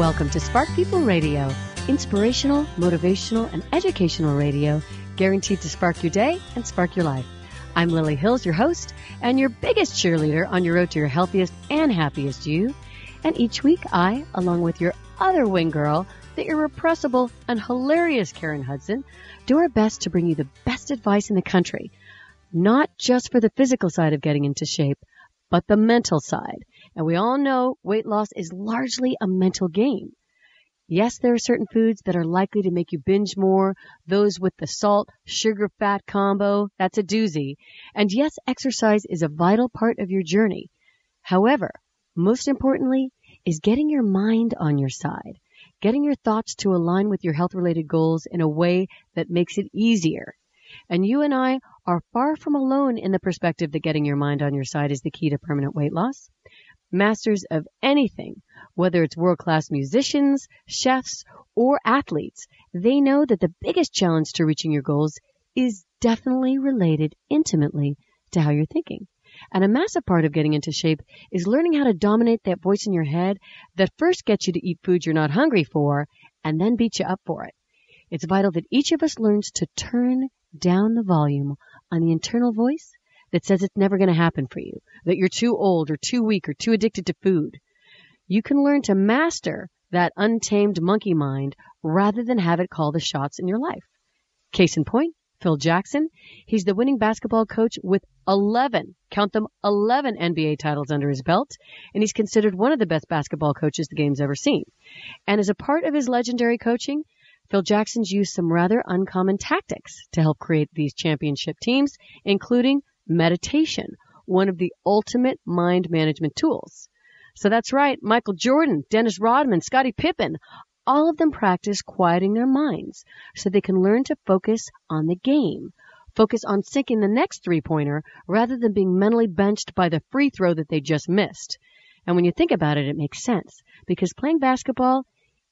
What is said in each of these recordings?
Welcome to Spark People Radio, inspirational, motivational, and educational radio guaranteed to spark your day and spark your life. I'm Lily Hills, your host, and your biggest cheerleader on your road to your healthiest and happiest you. And each week, I, along with your other wing girl, the irrepressible and hilarious Karen Hudson, do our best to bring you the best advice in the country, not just for the physical side of getting into shape, but the mental side. And we all know weight loss is largely a mental game. Yes, there are certain foods that are likely to make you binge more. Those with the salt, sugar, fat combo, that's a doozy. And yes, exercise is a vital part of your journey. However, most importantly is getting your mind on your side, getting your thoughts to align with your health related goals in a way that makes it easier. And you and I are far from alone in the perspective that getting your mind on your side is the key to permanent weight loss. Masters of anything, whether it's world class musicians, chefs, or athletes, they know that the biggest challenge to reaching your goals is definitely related intimately to how you're thinking. And a massive part of getting into shape is learning how to dominate that voice in your head that first gets you to eat food you're not hungry for and then beats you up for it. It's vital that each of us learns to turn down the volume on the internal voice that says it's never going to happen for you, that you're too old or too weak or too addicted to food. You can learn to master that untamed monkey mind rather than have it call the shots in your life. Case in point, Phil Jackson. He's the winning basketball coach with 11, count them, 11 NBA titles under his belt, and he's considered one of the best basketball coaches the game's ever seen. And as a part of his legendary coaching, Phil Jackson's used some rather uncommon tactics to help create these championship teams, including meditation, one of the ultimate mind management tools. So that's right, Michael Jordan, Dennis Rodman, Scottie Pippen, all of them practice quieting their minds so they can learn to focus on the game, focus on sinking the next three pointer rather than being mentally benched by the free throw that they just missed. And when you think about it, it makes sense because playing basketball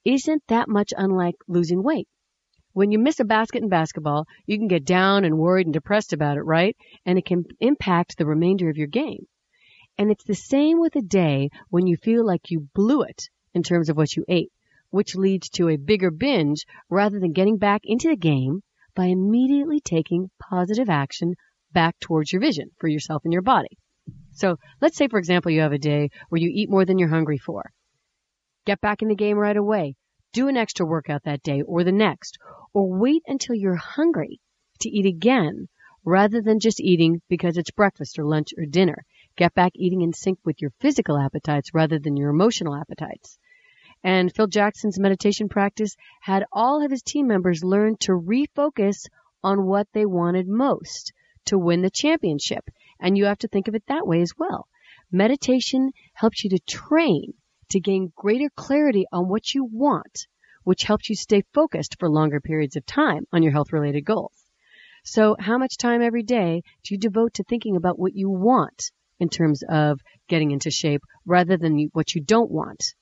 isn't that much unlike losing weight. When you miss a basket in basketball, you can get down and worried and depressed about it, right? And it can impact the remainder of your game. And it's the same with a day when you feel like you blew it in terms of what you ate, which leads to a bigger binge rather than getting back into the game by immediately taking positive action back towards your vision for yourself and your body. So let's say, for example, you have a day where you eat more than you're hungry for. Get back in the game right away. Do an extra workout that day or the next, or wait until you're hungry to eat again rather than just eating because it's breakfast or lunch or dinner. Get back eating in sync with your physical appetites rather than your emotional appetites. And Phil Jackson's meditation practice had all of his team members learn to refocus on what they wanted most to win the championship. And you have to think of it that way as well. Meditation helps you to train to gain greater clarity on what you want, which helps you stay focused for longer periods of time on your health related goals. So how much time every day do you devote to thinking about what you want in terms of getting into shape rather than what you don't want?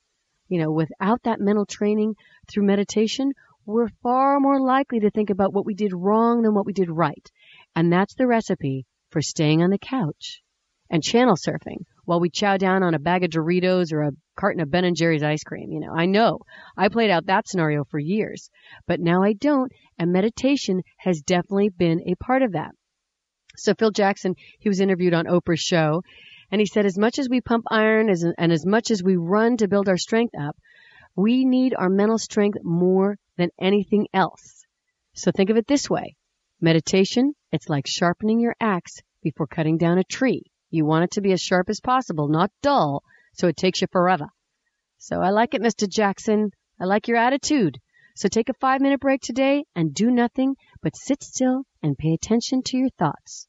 You know, without that mental training through meditation, we're far more likely to think about what we did wrong than what we did right. And that's the recipe for staying on the couch and channel surfing while we chow down on a bag of Doritos or a carton of Ben and Jerry's ice cream. You know, I know I played out that scenario for years, but now I don't. And meditation has definitely been a part of that. So Phil Jackson, he was interviewed on Oprah's show and he said, as much as we pump iron and as much as we run to build our strength up, we need our mental strength more than anything else. So think of it this way. Meditation, it's like sharpening your axe before cutting down a tree. You want it to be as sharp as possible, not dull, so it takes you forever. So I like it, Mr. Jackson. I like your attitude. So take a five minute break today and do nothing but sit still and pay attention to your thoughts.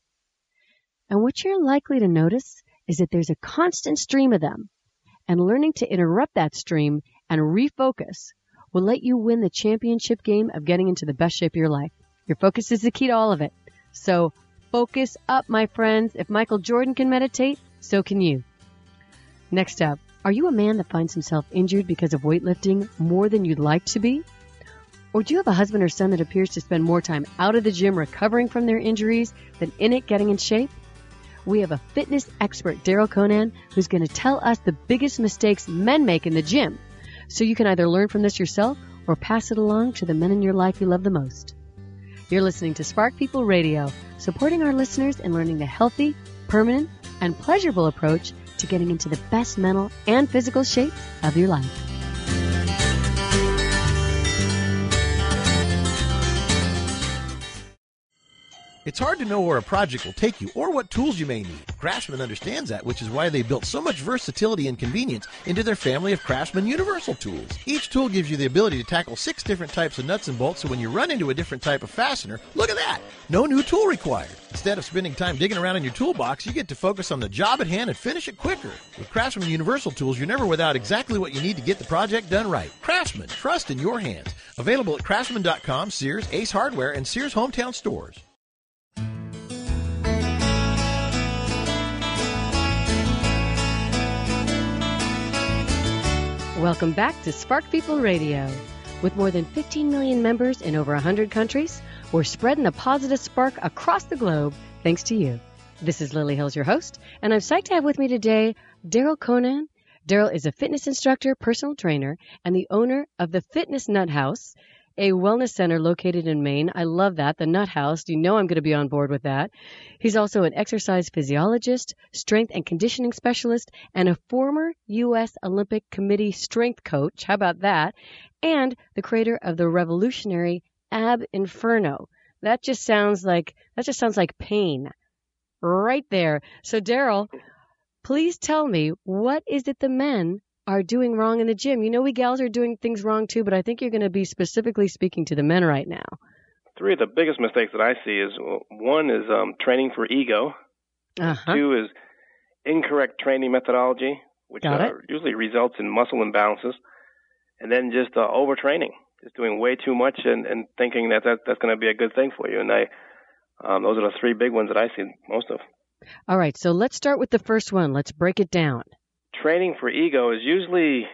And what you're likely to notice is that there's a constant stream of them. And learning to interrupt that stream and refocus will let you win the championship game of getting into the best shape of your life. Your focus is the key to all of it. So Focus up, my friends. If Michael Jordan can meditate, so can you. Next up, are you a man that finds himself injured because of weightlifting more than you'd like to be? Or do you have a husband or son that appears to spend more time out of the gym recovering from their injuries than in it getting in shape? We have a fitness expert, Daryl Conant, who's going to tell us the biggest mistakes men make in the gym so you can either learn from this yourself or pass it along to the men in your life you love the most. You're listening to Spark People Radio, supporting our listeners in learning the healthy, permanent, and pleasurable approach to getting into the best mental and physical shape of your life. It's hard to know where a project will take you or what tools you may need. Craftsman understands that, which is why they built so much versatility and convenience into their family of Craftsman Universal tools. Each tool gives you the ability to tackle six different types of nuts and bolts, so when you run into a different type of fastener, look at that! No new tool required. Instead of spending time digging around in your toolbox, you get to focus on the job at hand and finish it quicker. With Craftsman Universal tools, you're never without exactly what you need to get the project done right. Craftsman, trust in your hands. Available at craftsman.com, Sears, Ace Hardware, and Sears hometown stores. Welcome back to Spark People Radio. With more than 15 million members in over 100 countries, we're spreading the positive spark across the globe thanks to you. This is Lily Hills, your host, and I'm psyched to have with me today Daryl Conant. Daryl is a fitness instructor, personal trainer, and the owner of the Fitness Nut House a wellness center located in Maine. I love that. The Nut House. You know I'm going to be on board with that. He's also an exercise physiologist, strength and conditioning specialist, and a former U.S. Olympic Committee strength coach. How about that? And the creator of the revolutionary Ab Inferno. That just sounds like that just sounds like pain. Right there. So Daryl, please tell me what is it the men are doing wrong in the gym. You know, we gals are doing things wrong too, but I think you're going to be specifically speaking to the men right now. Three of the biggest mistakes that I see is one is um, training for ego. Uh-huh. Two is incorrect training methodology, which uh, usually results in muscle imbalances, and then just uh, overtraining, just doing way too much and, and thinking that, that that's going to be a good thing for you. And I, um, those are the three big ones that I see most of. All right, so let's start with the first one. Let's break it down training for ego is usually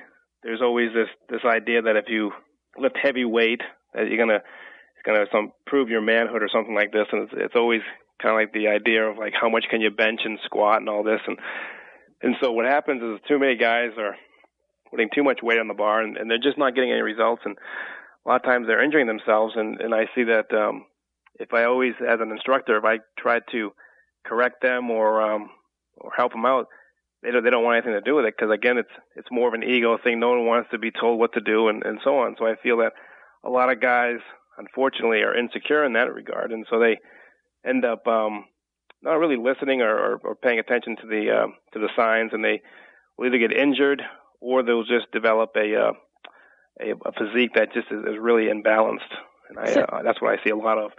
there's always this this idea that if you lift heavy weight that you're gonna it's gonna some prove your manhood or something like this, and it's, it's always kind of like the idea of like how much can you bench and squat and all this, and and so what happens is too many guys are putting too much weight on the bar and, and they're just not getting any results, and a lot of times they're injuring themselves, and and I see that um, if I always as an instructor if I try to correct them or um, or help them out they don't they don't want anything to do with it because again it's it's more of an ego thing. No one wants to be told what to do and and so on. So I feel that a lot of guys unfortunately are insecure in that regard, and so they end up um, not really listening or, or, or paying attention to the uh, to the signs, and they will either get injured or they'll just develop a uh, a, a physique that just is, is really imbalanced. And I, so, uh, that's what I see a lot of.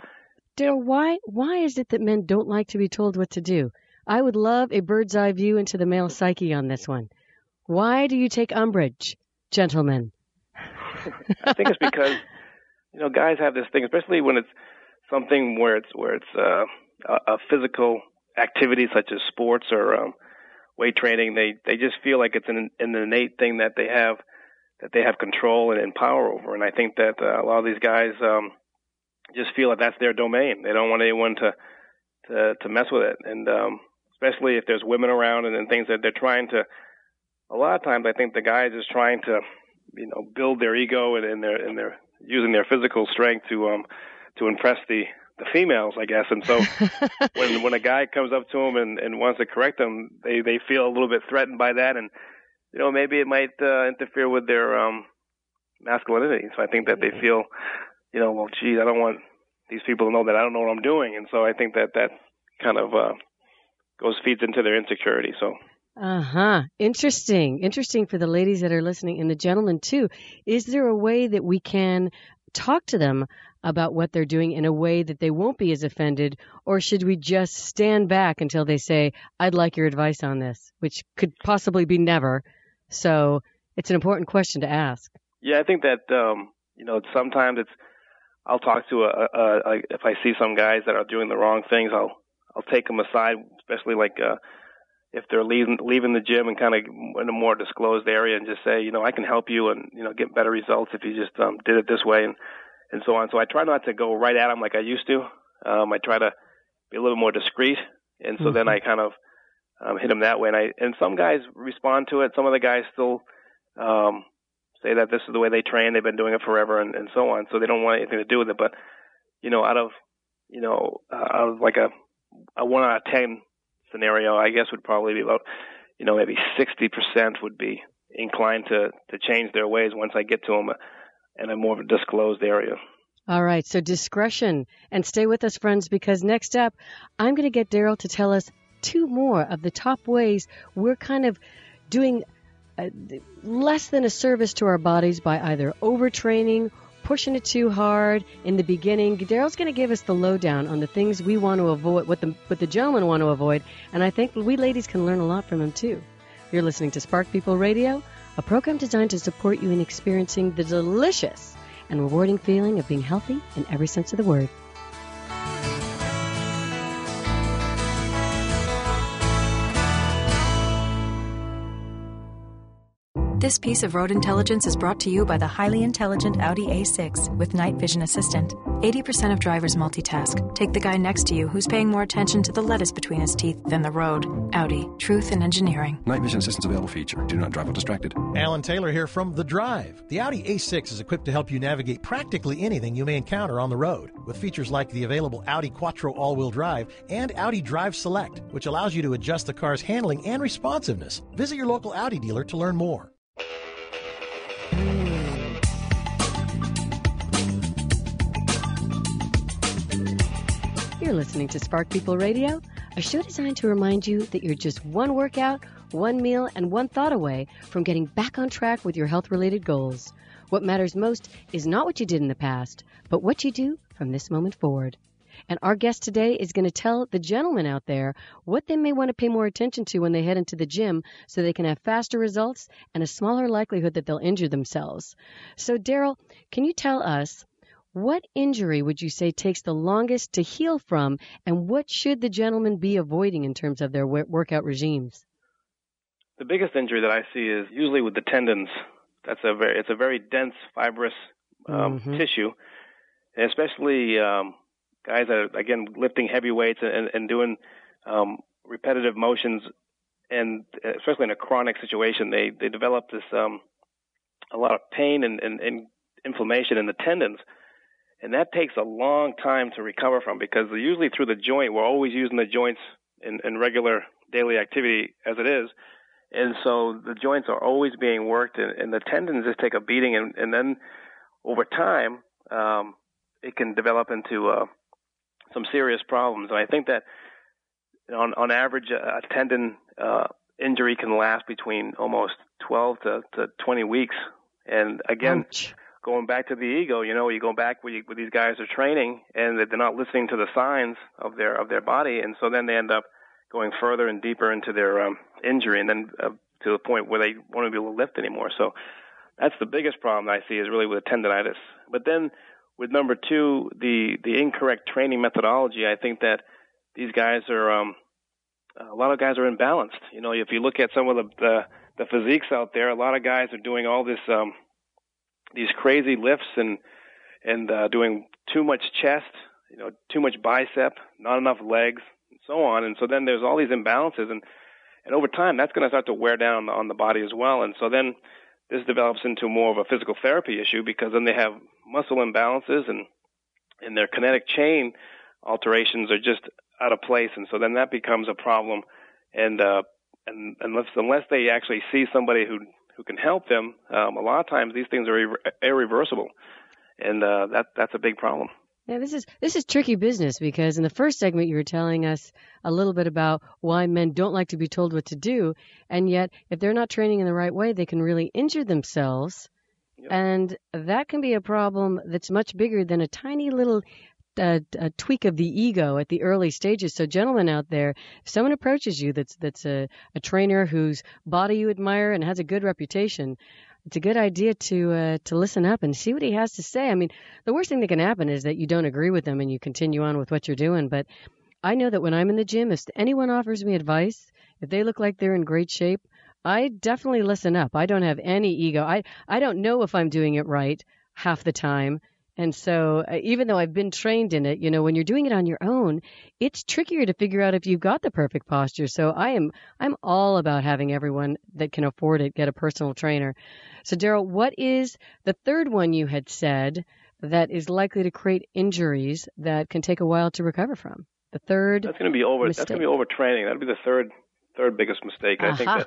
Daryl, why why is it that men don't like to be told what to do? I would love a bird's eye view into the male psyche on this one. Why do you take umbrage, gentlemen? I think it's because you know guys have this thing, especially when it's something where it's where it's uh, a, a physical activity such as sports or um, weight training. They they just feel like it's an, an innate thing that they have that they have control and, and power over. And I think that uh, a lot of these guys um, just feel that that's their domain. They don't want anyone to to to mess with it. And um, especially if there's women around and, and things that they're trying to. A lot of times, I think the guys is trying to, you know, build their ego and, and their and they're using their physical strength to um to impress the the females, I guess. And so when when a guy comes up to them and, and wants to correct them, they they feel a little bit threatened by that, and you know maybe it might uh, interfere with their um masculinity. So I think that they feel, you know, well, geez, I don't want these people to know that I don't know what I'm doing, and so I think that that kind of uh, goes feeds into their insecurity. So. Uh huh. Interesting. Interesting for the ladies that are listening and the gentlemen too. Is there a way that we can talk to them about what they're doing in a way that they won't be as offended, or should we just stand back until they say, "I'd like your advice on this," which could possibly be never. So it's an important question to ask. Yeah, I think that um, you know sometimes it's. I'll talk to a, a, a if I see some guys that are doing the wrong things, I'll I'll take them aside, especially like uh, if they're leaving leaving the gym and kind of in a more disclosed area, and just say, you know, I can help you and you know get better results if you just um, did it this way and and so on. So I try not to go right at them like I used to. Um, I try to be a little more discreet, and so mm-hmm. then I kind of um, hit them that way. And I and some guys respond to it. Some of the guys still um, say that this is the way they train. They've been doing it forever, and, and so on. So they don't want anything to do with it. But you know, out of you know, uh, out of like a a one out of ten scenario, I guess would probably be about you know maybe sixty percent would be inclined to to change their ways once I get to them in a more of a disclosed area. All right, so discretion. And stay with us, friends, because next up, I'm going to get Daryl to tell us two more of the top ways we're kind of doing uh, less than a service to our bodies by either overtraining, pushing it too hard in the beginning. Daryl's going to give us the lowdown on the things we want to avoid, what the what the gentlemen want to avoid, and I think we ladies can learn a lot from him too. You're listening to Spark People Radio, a program designed to support you in experiencing the delicious and rewarding feeling of being healthy in every sense of the word. This piece of road intelligence is brought to you by the highly intelligent Audi A6 with night vision assistant. 80% of drivers multitask. Take the guy next to you who's paying more attention to the lettuce between his teeth than the road. Audi, truth in engineering. Night vision assistance available feature. Do not drive while distracted. Alan Taylor here from The Drive. The Audi A6 is equipped to help you navigate practically anything you may encounter on the road, with features like the available Audi Quattro all wheel drive and Audi Drive Select, which allows you to adjust the car's handling and responsiveness. Visit your local Audi dealer to learn more. You're listening to Spark People Radio, a show designed to remind you that you're just one workout, one meal, and one thought away from getting back on track with your health related goals. What matters most is not what you did in the past, but what you do from this moment forward. And our guest today is going to tell the gentlemen out there what they may want to pay more attention to when they head into the gym so they can have faster results and a smaller likelihood that they'll injure themselves. So, Daryl, can you tell us what injury would you say takes the longest to heal from, and what should the gentleman be avoiding in terms of their workout regimes? The biggest injury that I see is usually with the tendons. That's a very it's a very dense fibrous um, mm-hmm. tissue, and especially um, guys that are again lifting heavy weights and, and doing um, repetitive motions, and especially in a chronic situation, they they develop this um, a lot of pain and, and, and inflammation in the tendons and that takes a long time to recover from because usually through the joint we're always using the joints in, in regular daily activity as it is. And so the joints are always being worked and, and the tendons just take a beating and, and then over time um, it can develop into uh, some serious problems. And i think that on on average a tendon uh, injury can last between almost 12 to, to 20 weeks. And again Ouch going back to the ego, you know, you go back where, you, where these guys are training and they're not listening to the signs of their of their body, and so then they end up going further and deeper into their um, injury, and then uh, to the point where they won't be able to lift anymore. So that's the biggest problem I see is really with tendonitis. But then with number two, the the incorrect training methodology, I think that these guys are um, a lot of guys are imbalanced. You know, if you look at some of the the, the physiques out there, a lot of guys are doing all this. Um, these crazy lifts and and uh, doing too much chest, you know, too much bicep, not enough legs, and so on. And so then there's all these imbalances, and and over time that's going to start to wear down on the body as well. And so then this develops into more of a physical therapy issue because then they have muscle imbalances and and their kinetic chain alterations are just out of place, and so then that becomes a problem. And uh, and unless unless they actually see somebody who who can help them, um, a lot of times these things are irre- irreversible, and uh, that that's a big problem. Yeah, this is this is tricky business because in the first segment you were telling us a little bit about why men don't like to be told what to do, and yet if they're not training in the right way, they can really injure themselves, yep. and that can be a problem that's much bigger than a tiny little a, a, tweak of the ego at the early stages. So, gentlemen out there, if someone approaches you that's that's a, a trainer whose body you admire and has a good reputation, it's a good idea to uh, to listen up and see what he has to say. I mean, the worst thing that can happen is that you don't agree with them and you continue on with what you're doing. But I know that when I'm in the gym, if anyone offers me advice, if they look like they're in great shape, I definitely listen up. I don't have any ego. I I don't know if I'm doing it right half the time And so, uh, even though I've been trained in it, you know, when you're doing it on your own, it's trickier to figure out if you've got the perfect posture. So, I am I'm all about having everyone that can afford it get a personal trainer. So, Daryl, what is the third one you had said that is likely to create injuries that can take a while to recover from? The third that's going to be over. mistake. That's going to be overtraining. That'll be the third third biggest mistake. I think Aha.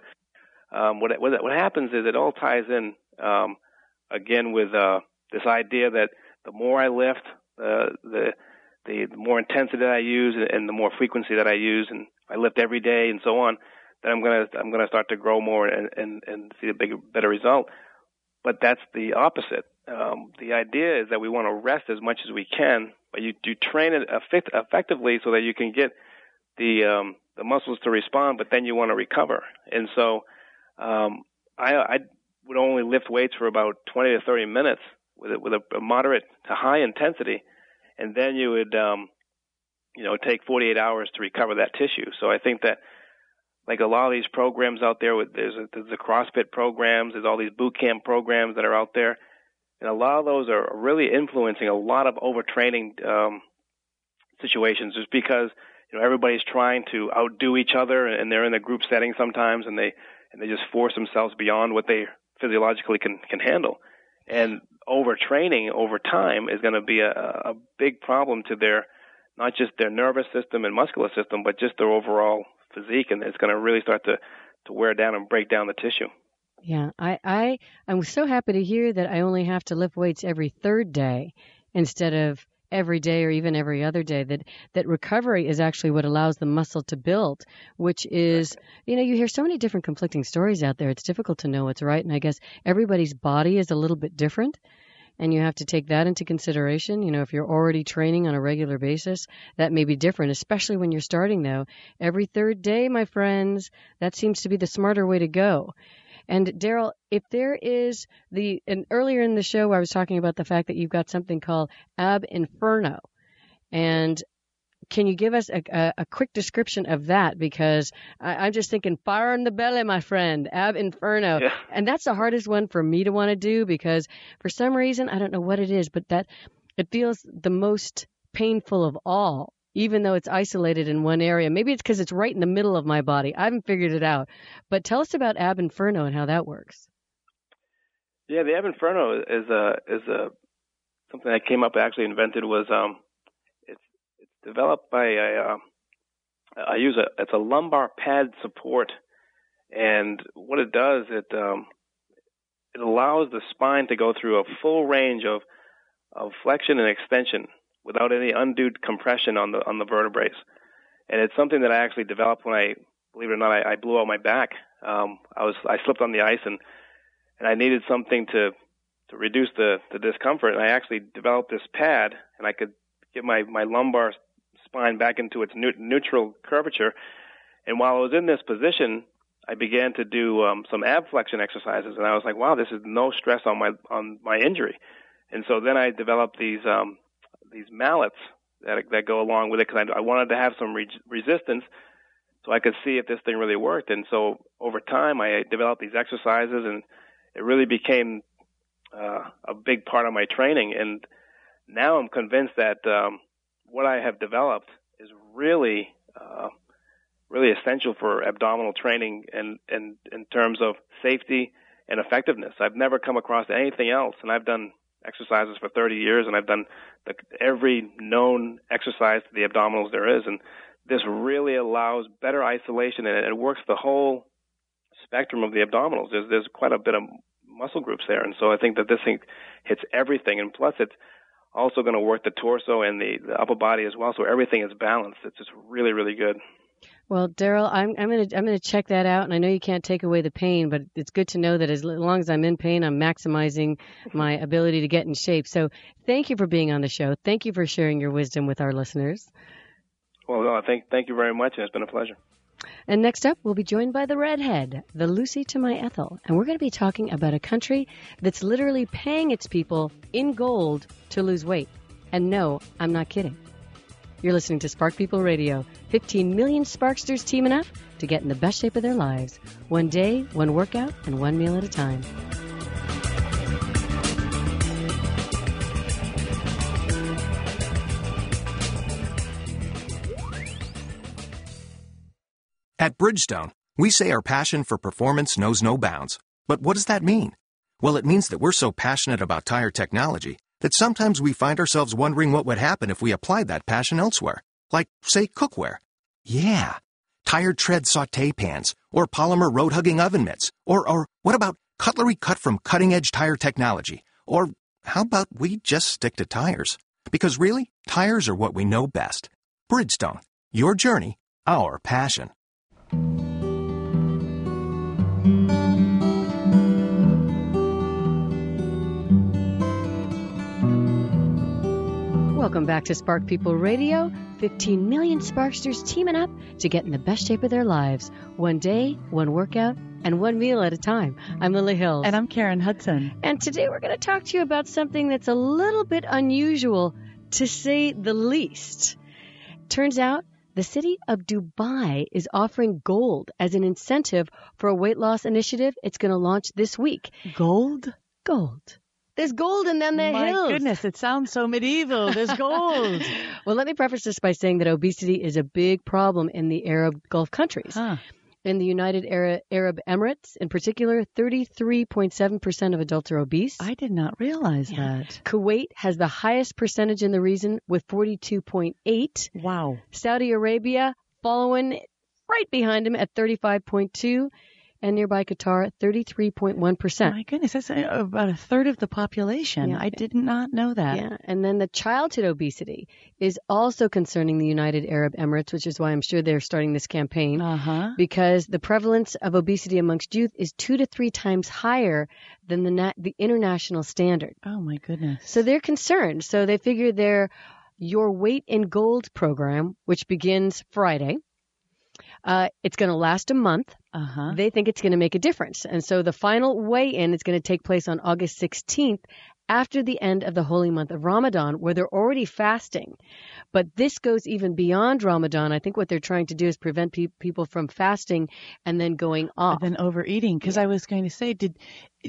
that um, what what what happens is it all ties in um, again with uh, this idea that the more I lift, uh, the the the more intensity that I use and, the more frequency that I use, and I lift every day and so on, then I'm gonna I'm gonna start to grow more and and, and see a bigger better result. But that's the opposite. Um, the idea is that we want to rest as much as we can, but you you train it effect, effectively so that you can get the um, the muscles to respond, but then you want to recover. And so um, I, I would only lift weights for about 20 to 30 minutes with a, with a, moderate to high intensity, and then you would um, you know take 48 hours to recover that tissue. So I think that like a lot of these programs out there, with there's, a, there's the CrossFit programs, there's all these boot camp programs that are out there, and a lot of those are really influencing a lot of overtraining um, situations, just because you know everybody's trying to outdo each other, and they're in a group setting sometimes, and they and they just force themselves beyond what they physiologically can can handle, and overtraining over time is going to be a, a big problem to their not just their nervous system and muscular system, but just their overall physique, and it's going to really start to to wear down and break down the tissue. Yeah, I, I I'm so happy to hear that I only have to lift weights every third day instead of every day or even every other day. That that recovery is actually what allows the muscle to build, which is you know you hear so many different conflicting stories out there. It's difficult to know what's right, and I guess everybody's body is a little bit different. And you have to take that into consideration. You know, if you're already training on a regular basis, that may be different, especially when you're starting though. Every third day, my friends, that seems to be the smarter way to go. And Daryl, if there is the, and earlier in the show, I was talking about the fact that you've got something called Ab Inferno. And can you give us a, a, a quick description of that? Because I, I'm just thinking fire in the belly, my friend, Ab Inferno. Yeah. And that's the hardest one for me to want to do because for some reason, I don't know what it is, but that it feels the most painful of all. Even though it's isolated in one area, maybe it's because it's right in the middle of my body. I haven't figured it out. But tell us about Ab Inferno and how that works. Yeah, the Ab Inferno is a is a something I came up actually invented was um it's it's developed by a uh, I use a it's a lumbar pad support and what it does it um it allows the spine to go through a full range of of flexion and extension without any undue compression on the on the vertebrae. And it's something that I actually developed when I believe it or not I, I blew out my back. Um I was I slipped on the ice and and I needed something to to reduce the the discomfort. And I actually developed this pad, and I could get my my lumbar spine back into its neu- neutral curvature. And while I was in this position, I began to do um, some ab flexion exercises, and I was like, "Wow, this is no stress on my on my injury." And so then I developed these um, these mallets that that go along with it because I, I wanted to have some re- resistance, so I could see if this thing really worked. And so over time, I developed these exercises, and it really became uh, a big part of my training. And now I'm convinced that um, what I have developed is really, uh, really essential for abdominal training and, and in terms of safety and effectiveness. I've never come across anything else, and I've done exercises for 30 years, and I've done the, every known exercise to the abdominals there is, and this really allows better isolation, and it works the whole spectrum of the abdominals. There's there's quite a bit of muscle groups there, and so I think that this thing hits everything, and plus it's also going to work the torso and the, the upper body as well, so everything is balanced. It's just really really good. Well, Daryl, I'm I'm gonna I'm gonna check that out, and I know you can't take away the pain, but it's good to know that as long as I'm in pain, I'm maximizing my ability to get in shape. So, thank you for being on the show. Thank you for sharing your wisdom with our listeners. Well, no, thank thank you very much, it's been a pleasure. And next up, we'll be joined by the redhead, the Lucy to my Ethel, and we're going to be talking about a country that's literally paying its people in gold to lose weight. And no, I'm not kidding. You're listening to Spark People Radio. 15 million Sparksters teaming up to get in the best shape of their lives. One day, one workout, and one meal at a time. At Bridgestone, we say our passion for performance knows no bounds. But what does that mean? Well, it means that we're so passionate about tire technology that sometimes we find ourselves wondering what would happen if we applied that passion elsewhere. Like, say, cookware. Yeah. Tire tread saute pans, or polymer road hugging oven mitts, or, or what about cutlery cut from cutting edge tire technology? Or how about we just stick to tires? Because really, tires are what we know best. Bridgestone, your journey, our passion. Welcome back to Spark People Radio. 15 million Sparksters teaming up to get in the best shape of their lives. One day, one workout, and one meal at a time. I'm Lily Hills. And I'm Karen Hudson. And today we're going to talk to you about something that's a little bit unusual, to say the least. Turns out the city of Dubai is offering gold as an incentive for a weight loss initiative it's going to launch this week. Gold? Gold. There's gold in them there My hills. goodness, it sounds so medieval. There's gold. well, let me preface this by saying that obesity is a big problem in the Arab Gulf countries. huh. In the United Ara- Arab Emirates, in particular, 33.7% of adults are obese. I did not realize that. Kuwait has the highest percentage in the region with 42.8. Wow. Saudi Arabia following right behind him at 35.2 and nearby Qatar 33.1%. My goodness, that's uh, about a third of the population. Yeah. I did not know that. Yeah, and then the childhood obesity is also concerning the United Arab Emirates, which is why I'm sure they're starting this campaign. Uh huh. because the prevalence of obesity amongst youth is two to three times higher than the nat- the international standard. Oh my goodness. So they're concerned. So they figure their Your Weight in Gold program, which begins Friday, uh, it's going to last a month. Uh huh. They think it's going to make a difference. And so the final weigh in is going to take place on August 16th after the end of the holy month of Ramadan, where they're already fasting. But this goes even beyond Ramadan. I think what they're trying to do is prevent pe- people from fasting and then going off. Than overeating, because I was going to say, did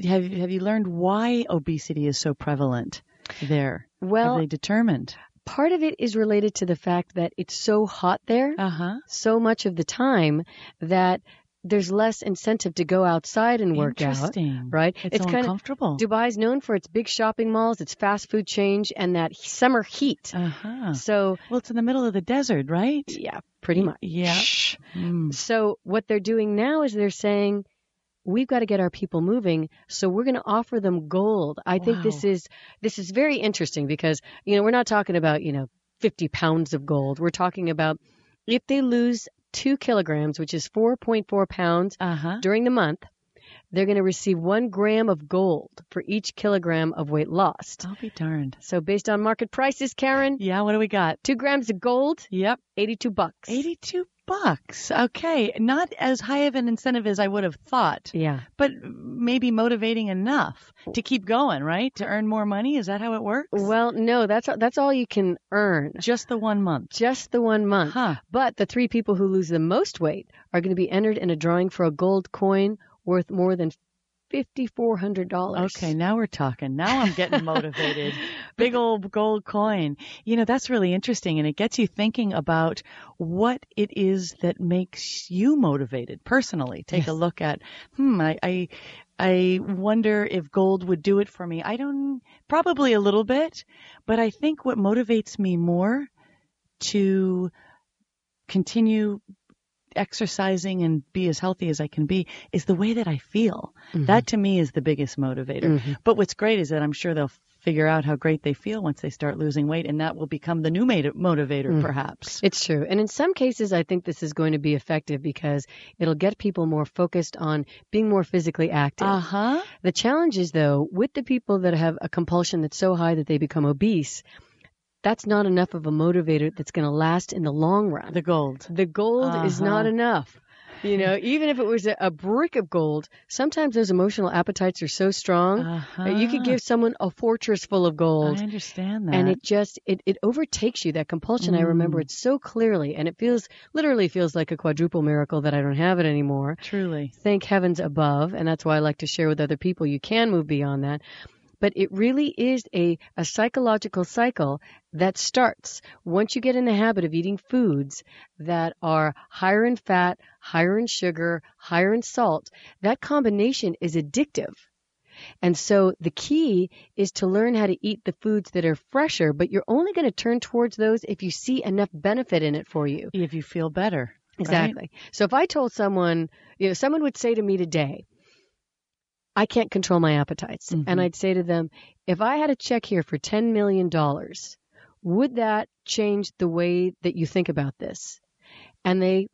have have you learned why obesity is so prevalent there? well, have they determined? part of it is related to the fact that it's so hot there Uh huh. so much of the time that there's less incentive to go outside and work out. Right? It's, so kinda- Dubai's known for its big shopping malls, its fast food change, and that summer heat. Uh huh. So, Well, it's in the middle of the desert, right? yeah, pretty much. Yeah. Mm. So, what they're doing now is they're saying, we've got to get our people moving, so we're going to offer them gold. I think this is this is very interesting because you know we're not talking about you know 50 pounds of gold. We're talking about if they lose two kilograms, which is 4.4 pounds Uh huh. during the month, they're going to receive one gram of gold for each kilogram of weight lost. I'll be darned. So based on market prices, Karen, Yeah. What do we got? two grams of gold, Yep. 82 bucks. 82 bucks. Okay. Not as high of an incentive as I would have thought, Yeah. but maybe motivating enough to keep going, right? To earn more money. Is that how it works? Well, no, that's that's all you can earn. just the one month. Just the one month. Huh. But the three people who lose the most weight are going to be entered in a drawing for a gold coin worth more than $5,400. Okay, now we're talking. Now I'm getting motivated. Big old gold coin. You know, that's really interesting and it gets you thinking about what it is that makes you motivated personally. Take a look at, hmm, I, I, I wonder if gold would do it for me. I don't, probably a little bit, but I think what motivates me more to continue exercising and be as healthy as I can be is the way that I feel. Mm-hmm. That to me is the biggest motivator. Mhm. But what's great is that I'm sure they'll figure out how great they feel once they start losing weight, and that will become the new motivator, Mm. perhaps. It's true. And in some cases, I think this is going to be effective because it'll get people more focused on being more physically active. Uh huh. The challenge is, though, with the people that have a compulsion that's so high that they become obese, that's not enough of a motivator that's going to last in the long run. The gold. The gold is Uh-huh. not enough. You know, even if it was a, a brick of gold, sometimes those emotional appetites are so strong Uh-huh. that you could give someone a fortress full of gold. I understand that. and it just it, it overtakes you that compulsion i remember Mm. it so clearly and it feels literally feels like a quadruple miracle that i don't have it anymore truly. thank heavens above and that's why i like to share with other people you can move beyond that but it really is a, a psychological cycle that starts once you get in the habit of eating foods that are higher in fat, higher in sugar, higher in salt. That combination is addictive. And so the key is to learn how to eat the foods that are fresher, but you're only going to turn towards those if you see enough benefit in it for you. If you feel better. Exactly. Right? So if I told someone, you know, someone would say to me today, I can't control my appetites. Mm-hmm. And I'd say to them, if I had a check here for $10 million, would that change the way that you think about this? And they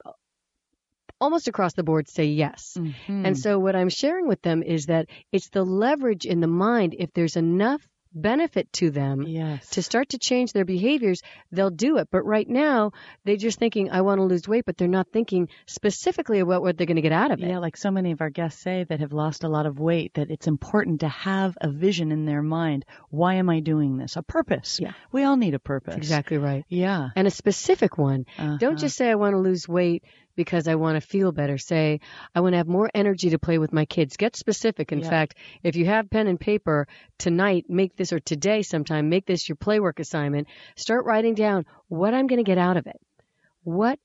almost across the board say yes. Mm-hmm. And so what I'm sharing with them is that it's the leverage in the mind. If there's enough benefit to them yes. to start to change their behaviors, they'll do it. But right now, they're just thinking, I want to lose weight, but they're not thinking specifically about what they're going to get out of it. Yeah, like so many of our guests say that have lost a lot of weight, that it's important to have a vision in their mind. Why am I doing this? A purpose. Yeah. We all need a purpose. That's exactly right. Yeah. And a specific one. Uh-huh. Don't just say, I want to lose weight because I want to feel better. Say, I want to have more energy to play with my kids. Get specific. In yeah. fact, if you have pen and paper tonight, make this or today sometime, make this your playwork assignment. Start writing down what I'm going to get out of it. What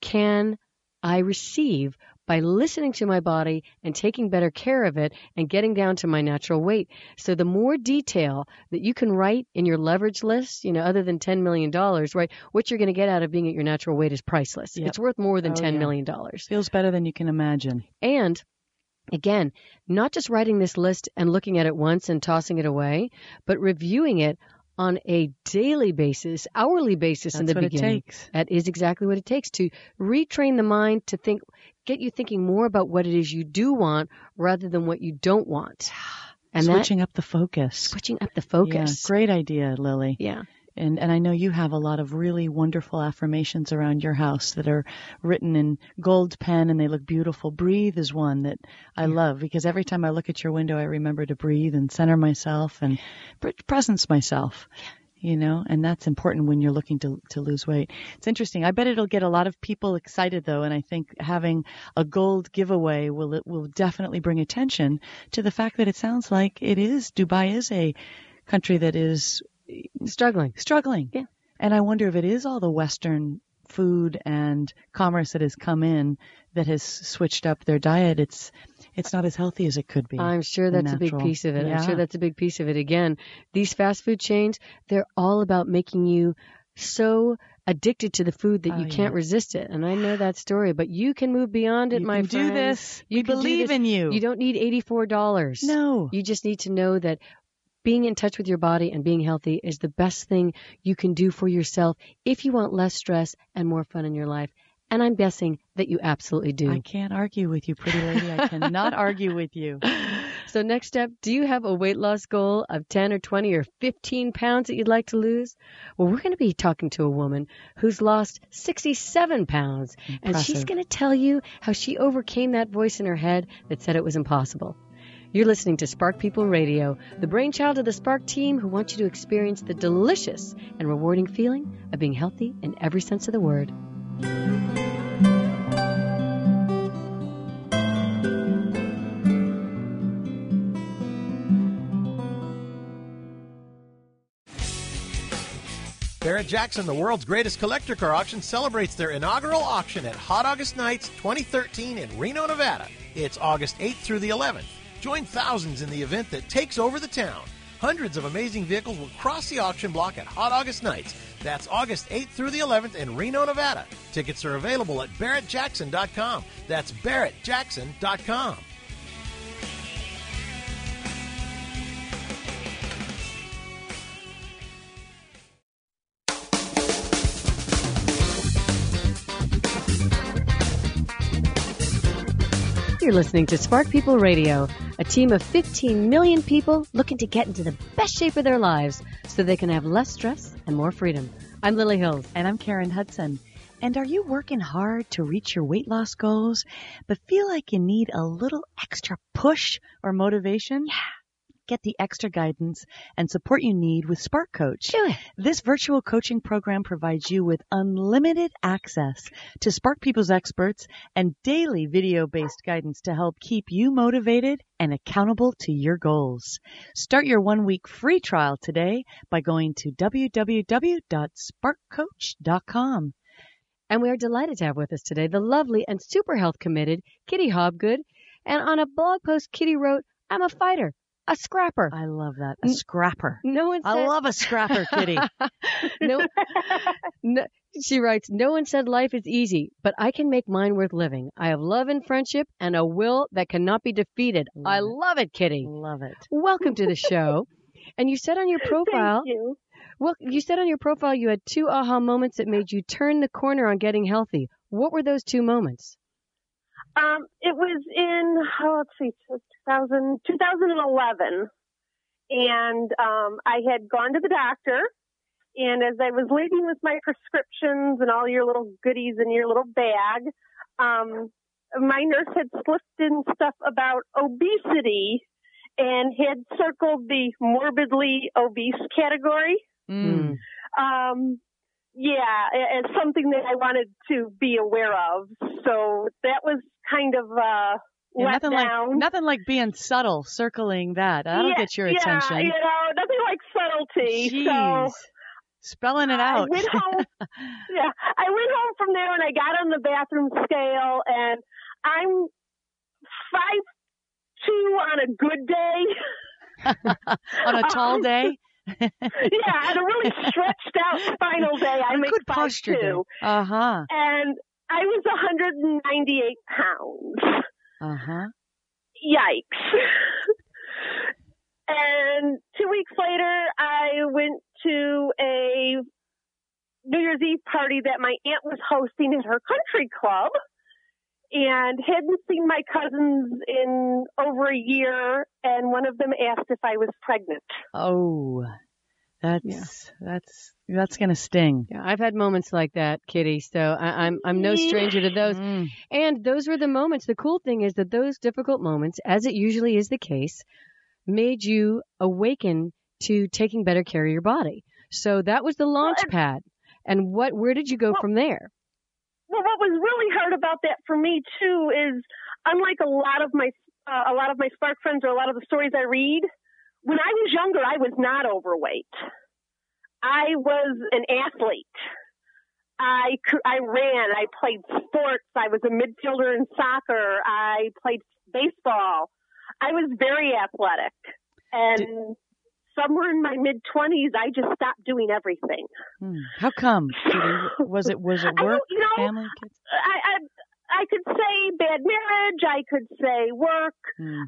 can I receive by listening to my body and taking better care of it and getting down to my natural weight. So the more detail that you can write in your leverage list, you know, other than $10 million, right, what you're going to get out of being at your natural weight is priceless. Yep. It's worth more than oh, ten yeah. million dollars Feels better than you can imagine. And again, not just writing this list and looking at it once and tossing it away, but reviewing it on a daily basis, hourly basis That's in the what beginning. It takes. That is exactly what it takes to retrain the mind to think, get you thinking more about what it is you do want rather than what you don't want. And switching that, up the focus. Switching up the focus. Yeah, great idea, Lily. Yeah. And and I know you have a lot of really wonderful affirmations around your house that are written in gold pen and they look beautiful. Breathe is one that I yeah. love because every time I look at your window I remember to breathe and center myself and presence myself. Yeah you know, and that's important when you're looking to to lose weight. It's interesting. I bet it'll get a lot of people excited though, and I think having a gold giveaway will it will definitely bring attention to the fact that it sounds like it is Dubai is a country that is struggling. Struggling. Yeah. And I wonder if it is all the Western food and commerce that has come in that has switched up their diet. It's it's not as healthy as it could be. I'm sure that's a big piece of it. Yeah. I'm sure that's a big piece of it. Again, these fast food chains, they're all about making you so addicted to the food that oh, you can't yeah. resist it. And I know that story, but you can move beyond it, you my can friend. do this. You we believe this. in you. You don't need $84. No. You just need to know that being in touch with your body and being healthy is the best thing you can do for yourself if you want less stress and more fun in your life. And I'm guessing that you absolutely do. I can't argue with you, pretty lady. I cannot argue with you. So, next up, do you have a weight loss goal of 10 or 20 or 15 pounds that you'd like to lose? Well, we're going to be talking to a woman who's lost 67 pounds. Impressive. And she's going to tell you how she overcame that voice in her head that said it was impossible. You're listening to Spark People Radio, the brainchild of the Spark team who wants you to experience the delicious and rewarding feeling of being healthy in every sense of the word. Barrett Jackson, the world's greatest collector car auction, celebrates their inaugural auction at Hot August Nights 2013 in Reno, Nevada. It's August 8th through the 11th. Join thousands in the event that takes over the town. Hundreds of amazing vehicles will cross the auction block at Hot August Nights. That's August 8th through the 11th in Reno, Nevada. Tickets are available at barrettjackson.com. That's barrettjackson.com. You're listening to Spark People Radio, a team of 15 million people looking to get into the best shape of their lives so they can have less stress and more freedom. I'm Lily Hills. And I'm Karen Hudson. And are you working hard to reach your weight loss goals, but feel like you need a little extra push or motivation? Yeah. Get the extra guidance and support you need with Spark Coach. Do it. This virtual coaching program provides you with unlimited access to Spark People's experts and daily video based guidance to help keep you motivated and accountable to your goals. Start your one week free trial today by going to www.sparkcoach.com. And we are delighted to have with us today the lovely and super health committed Kitty Hobgood. And on a blog post, Kitty wrote, I'm a fighter, a scrapper. I love that. A scrapper. No one said, I love a scrapper, Kitty. no, no, she writes, No one said life is easy, but I can make mine worth living. I have love and friendship and a will that cannot be defeated. Love I love it, Kitty. love it. Welcome to the show. And you said on your profile, Thank you. well, you said on your profile you had two aha moments that made you turn the corner on getting healthy. What were those two moments? Um, it was in, oh, let's see, 2000, 2011. And um, I had gone to the doctor. And as I was leaving with my prescriptions and all your little goodies in your little bag, um, my nurse had slipped in stuff about obesity and had circled the morbidly obese category. Mm. um yeah as something that i wanted to be aware of so that was kind of uh Yeah, nothing like nothing like being subtle, circling that. That'll yeah, get your yeah, attention. you know nothing like subtlety Jeez. so Spelling it I out. went home. yeah, I went home from there and I got on the bathroom scale, and I'm five two on a good day. On a tall Um, day. yeah, on a really stretched out spinal day, I make good five two, Uh huh. and I was 198 pounds. Uh huh. Yikes. and two weeks later, I went to a New Year's Eve party that my aunt was hosting at her country club and hadn't seen my cousins in over a year. And one of them asked if I was pregnant. Oh, that's Yeah. that's that's gonna sting. Yeah, I've had moments like that, Kitty. So I, I'm I'm no stranger to those. Mm. And those were the moments. The cool thing is that those difficult moments, as it usually is the case, made you awaken to taking better care of your body. So that was the launch and- pad. And what? Where did you go Well- from there? Well, what was really hard about that for me too is, unlike a lot of my uh, a lot of my Spark friends or a lot of the stories I read, when I was younger, I was not overweight. I was an athlete. I I ran. I played sports. I was a midfielder in soccer. I played baseball. I was very athletic, and somewhere in my mid twenties, I just stopped doing everything. Hmm. How come? Was it was it work, you know, family, kids? I, I I could say bad marriage. I could say work.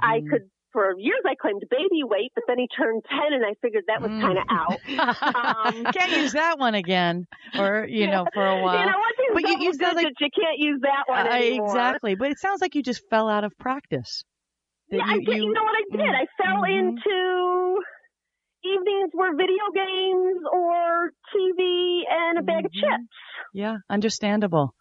I Mhm. could for years I claimed baby weight, but then he turned ten, and I figured that was Mm. kind of out. Um, can't use that one again, or you know, for a while. You know But you- you like- you can't use that one Uh, exactly, but it sounds like you just fell out of practice. Yeah, I did. You, know what I did? I fell Mhm. into evenings were video games or TV and a bag of Mhm. chips. Yeah, understandable.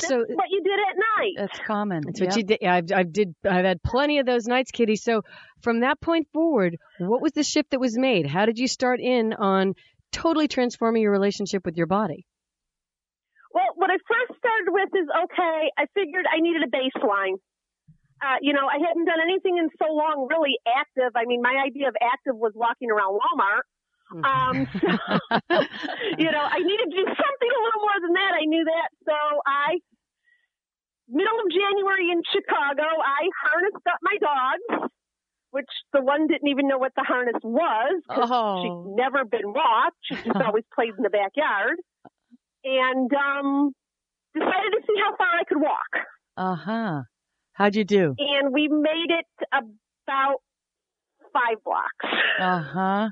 That's So what you did at night. That's common. that's what Yep. you did. Yeah, I've, I've did. I've had plenty of those nights, Kitty. So from that point forward, what was the shift that was made? How did you start in on totally transforming your relationship with your body? Well, what I first started with is okay, I figured I needed a baseline. Uh, you know, I hadn't done anything in so long really active. I mean, my idea of active was walking around Walmart. Um, so, you know, I needed to do something a little more than that. I knew that. So I, middle of January in Chicago, I harnessed up my dogs, which the one didn't even know what the harness was. 'cause Oh. She'd never been walked. She just always played in the backyard. And, um, decided to see how far I could walk. Uh huh. How'd you do? And we made it about five blocks. Uh huh.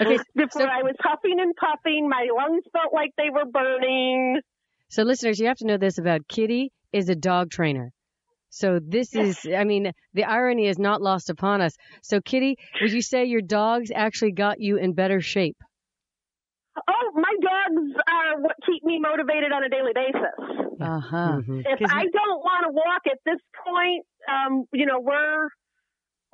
Okay, Before so- I was huffing and puffing, my lungs felt like they were burning. So listeners, you have to know this about Kitty is a dog trainer. So this is, I mean, the irony is not lost upon us. So Kitty, would you say your dogs actually got you in better shape? Oh, my dogs are what keep me motivated on a daily basis. Uh huh. If 'Cause I don't want to walk at this point, um, you know, we're a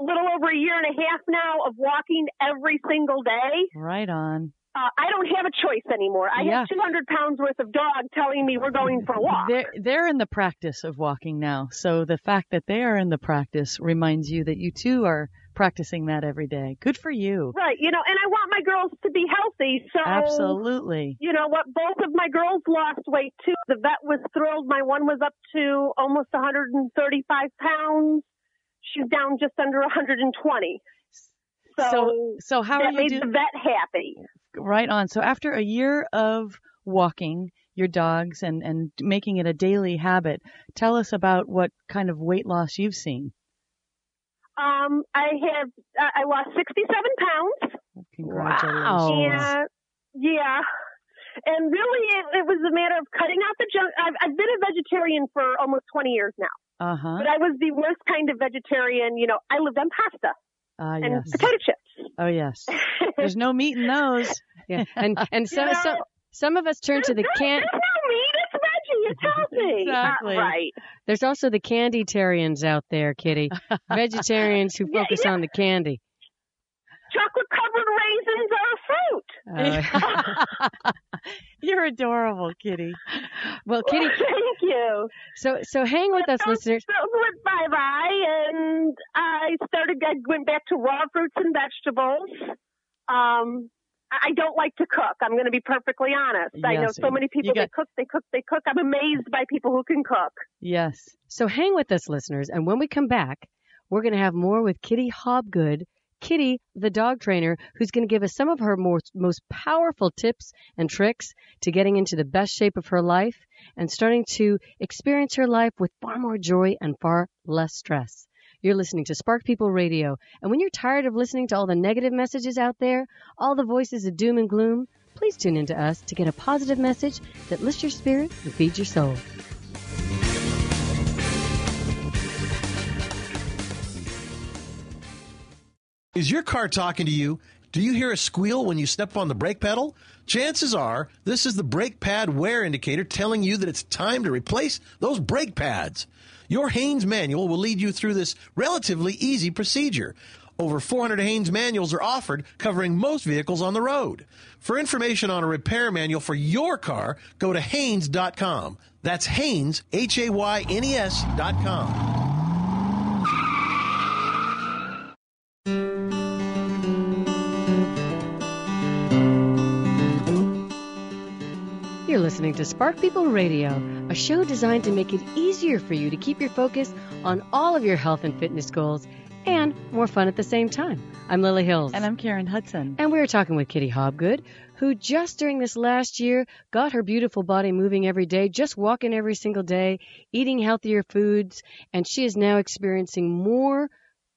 little over a year and a half now of walking every single day. Right on. Uh, I don't have a choice anymore. I Yeah. have 200 pounds worth of dog telling me we're going for a walk. They're they're in the practice of walking now. So the fact that they are in the practice reminds you that you too are practicing that every day. Good for you. Right, you know, and I want my girls to be healthy. So Absolutely. You know what? Both of my girls lost weight too. The vet was thrilled. My one was up to almost 135 pounds. She's down just under 120. So, So so how that are you made doing? the vet happy. Right on. So after a year of walking your dogs and and making it a daily habit, tell us about what kind of weight loss you've seen. Um, I have I I lost 67 pounds. Congratulations. Yeah, yeah. And really, it, it was a matter of cutting out the junk. I've, I've been a vegetarian for almost 20 years now, Uh huh. but I was the worst kind of vegetarian. You know, I lived on pasta Ah and yes. potato chips. Oh yes. There's no meat in those. Yeah, and and so, You know, so some of us turn to the can. There's no meat. It's veggie. It's healthy. Exactly. Uh, right. There's also the candy-tarians out there, Kitty. Vegetarians who Yeah, focus yeah. on the candy. Chocolate covered raisins are a fruit. Uh, You're adorable, Kitty. well, Kitty, Thank you. so so hang with us, So- listeners. So went bye bye, and I started. I went back to raw fruits and vegetables. Um, I don't like to cook. I'm going to be perfectly honest. Yes, I know so many people got- they cook, they cook, they cook. I'm amazed by people who can cook. Yes. So hang with us, listeners, and when we come back, we're going to have more with Kitty Hobgood, Kitty, the dog trainer, who's going to give us some of her most powerful tips and tricks to getting into the best shape of her life and starting to experience her life with far more joy and far less stress. You're listening to Spark People Radio, and when you're tired of listening to all the negative messages out there, all the voices of doom and gloom, please tune in to us to get a positive message that lifts your spirit and feeds your soul. Is your car talking to you? Do you hear a squeal when you step on the brake pedal? Chances are this is the brake pad wear indicator telling you that it's time to replace those brake pads. Your Haynes manual will lead you through this relatively easy procedure. Over 400 Haynes manuals are offered covering most vehicles on the road. For information on a repair manual for your car, go to Haynes.com. That's Haynes, H A Y N E S dot com. Listening to Spark People Radio, a show designed to make it easier for you to keep your focus on all of your health and fitness goals and more fun at the same time. I'm Lily Hills. And I'm Karen Hudson. And we are talking with Kitty Hobgood, who just during this last year got her beautiful body moving every day, just walking every single day, eating healthier foods, and she is now experiencing more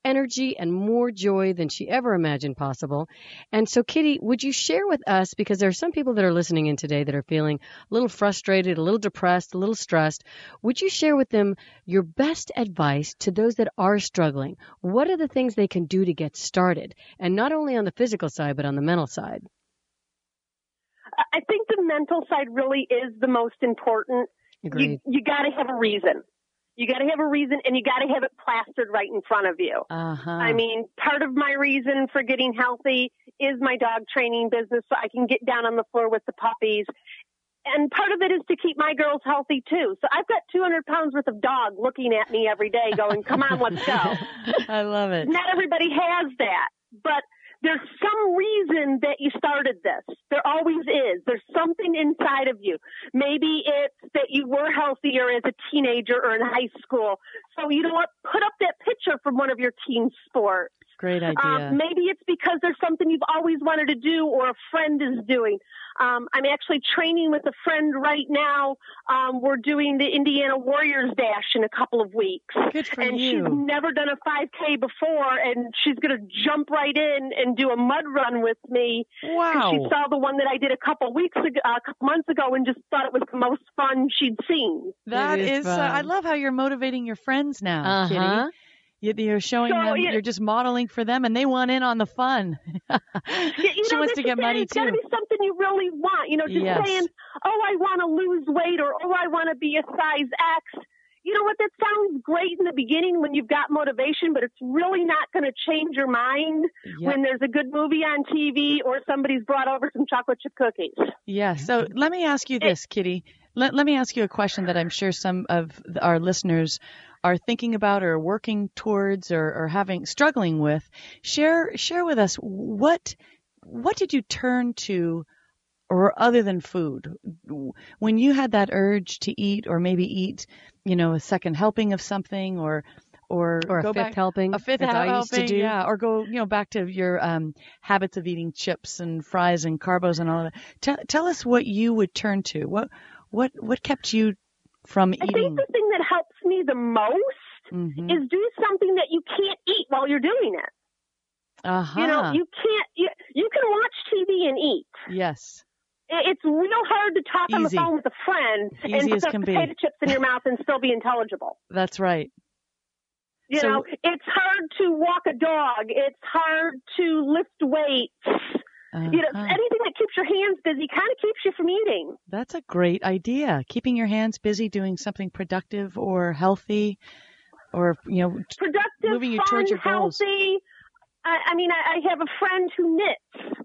energy and more joy than she ever imagined possible. And so, Kitty, would you share with us, because there are some people that are listening in today that are feeling a little frustrated, a little depressed, a little stressed, would you share with them your best advice to those that are struggling? What are the things they can do to get started? And not only on the physical side, but on the mental side. I think the mental side really is the most important. Agreed. You, you got to have a reason. You got to have a reason, and you got to have it plastered right in front of you. Uh-huh. I mean, part of my reason for getting healthy is my dog training business, so I can get down on the floor with the puppies. And part of it is to keep my girls healthy too. So I've got 200 pounds worth of dog looking at me every day going, come on, let's go. I love it. Not everybody has that, but there's some reason that you started this. There always is. There's something inside of you. Maybe it's that you were healthier as a teenager or in high school. So you know what? Put up that picture from one of your team sports. Great idea. Um, maybe it's because there's something you've always wanted to do or a friend is doing. Um, I'm actually training with a friend right now. Um, we're doing the Indiana Warriors Dash in a couple of weeks. Good for and you. she's never done a 5K before, and she's going to jump right in and do a mud run with me. Wow. She saw the one that I did a couple weeks ago, a couple months ago, and just thought it was the most fun she'd seen. That It is is, uh, I love how you're motivating your friends now, Kitty. Uh-huh. You- You're showing So, them, yeah. you're just modeling for them, and they want in on the fun. Yeah, she know, wants to get it. too. It's got to be something you really want. You know, just Yes. saying, "Oh, I want to lose weight," or "Oh, I want to be a size X." you know what? That sounds great in the beginning when you've got motivation, but it's really not going to change your mind Yep. when there's a good movie on TV or somebody's brought over some chocolate chip cookies. Yeah. So let me ask you this, Kitty. Let, let me ask you a question that I'm sure some of our listeners are thinking about or working towards or, or having struggling with. Share share with us what what did you turn to or other than food when you had that urge to eat or maybe eat, you know, a second helping of something or or, Or a go fifth back, helping, a fifth as I used to helping, do. yeah, or go you know back to your um, habits of eating chips and fries and carbos and all of that. Tell tell us what you would turn to. What what what kept you from I think eating? the thing that helps me the most Mhm. is do something that you can't eat while you're doing it. Uh-huh. You know, you can't. You, you can watch TV and eat. yes. It's real hard to talk on the phone with a friend Easy and be. potato chips in your mouth and still be intelligible. That's right. You So- know, it's hard to walk a dog. It's hard to lift weights. You know, Uh-huh. anything that keeps your hands busy kind of keeps you from eating. That's a great idea. Keeping your hands busy doing something productive or healthy or you know Productive, moving you fun, towards your goals. healthy. I, I mean, I, I have a friend who knits.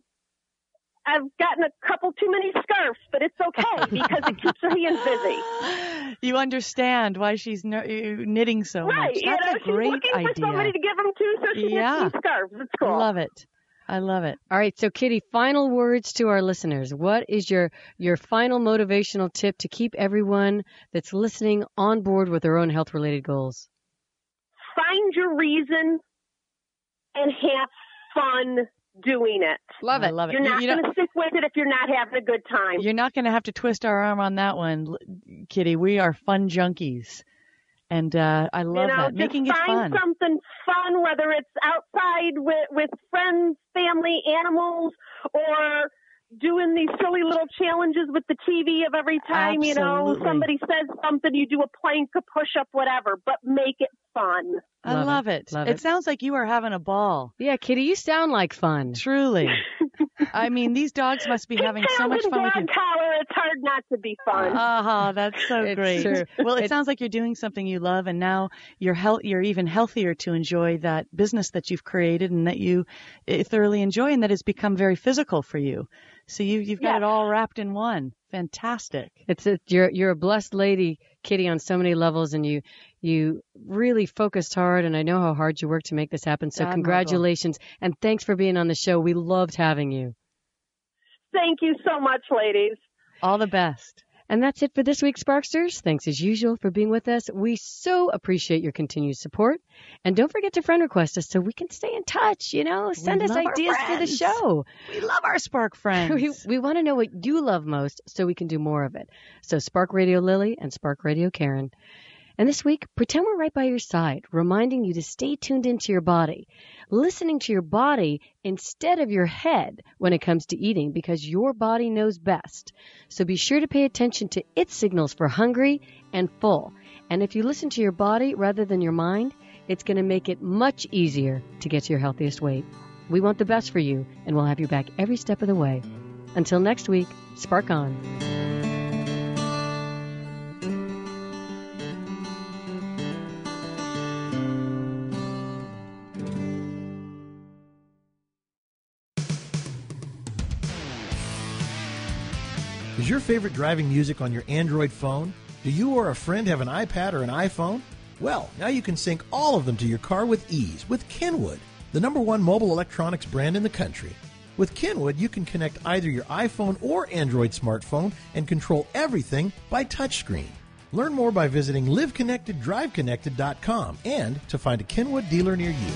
I've gotten a couple too many scarves, but it's okay because it keeps her hands busy. You understand why she's kn- knitting so right. much. You That's know, a she's great looking for idea. somebody to give them to, so she Yeah. knits these scarves. It's I cool. love it. I love it. All right, so Kitty, final words to our listeners. What is your your final motivational tip to keep everyone that's listening on board with their own health related goals? Find your reason and have fun doing it. Love I it. love it. You're not you going to stick with it if you're not having a good time. You're not going to have to twist our arm on that one, Kitty. We are fun junkies, and uh, I love you know, that. Making it find fun. something fun, whether it's outside with with friends, family, animals, or doing these silly little challenges with the TV of every time you know somebody says something, you do a plank, a push up, whatever, but make it fun. I Love it. love it. Love it it. sounds like you are having a ball. Yeah, Kitty, you sound like fun. Truly. I mean, these dogs must be having so much fun and with you. dog collar, it's hard not to be fun. Ah, that's so It's great. true. Well, it It- sounds like you're doing something you love, and now you're health, you're even healthier to enjoy that business that you've created and that you eh, thoroughly enjoy, and that has become very physical for you. So you you've got Yes. it all wrapped in one. Fantastic. It's a, you're you're a blessed lady, Kitty, on so many levels, and you you really focused hard, and I know how hard you worked to make this happen. So Admirable. congratulations, and thanks for being on the show. We loved having you. Thank you so much, ladies. All the best. And that's it for this week, Sparksters. Thanks as usual for being with us. We so appreciate your continued support. And don't forget to friend request us so we can stay in touch, you know, send us ideas for the show. We love our Spark friends. We, we want to know what you love most so we can do more of it. So Spark Radio Lily and Spark Radio Karen. And this week, pretend we're right by your side, reminding you to stay tuned into your body, listening to your body instead of your head when it comes to eating because your body knows best. So be sure to pay attention to its signals for hungry and full. And if you listen to your body rather than your mind, it's going to make it much easier to get to your healthiest weight. We want the best for you, and we'll have you back every step of the way. Until next week, spark on. Your favorite driving music on your Android phone? Do you or a friend have an iPad or an iPhone? Well, now you can sync all of them to your car with ease with Kenwood, the number one mobile electronics brand in the country. With Kenwood, you can connect either your iPhone or Android smartphone and control everything by touchscreen. Learn more by visiting liveconnecteddriveconnected.com and to find a Kenwood dealer near you.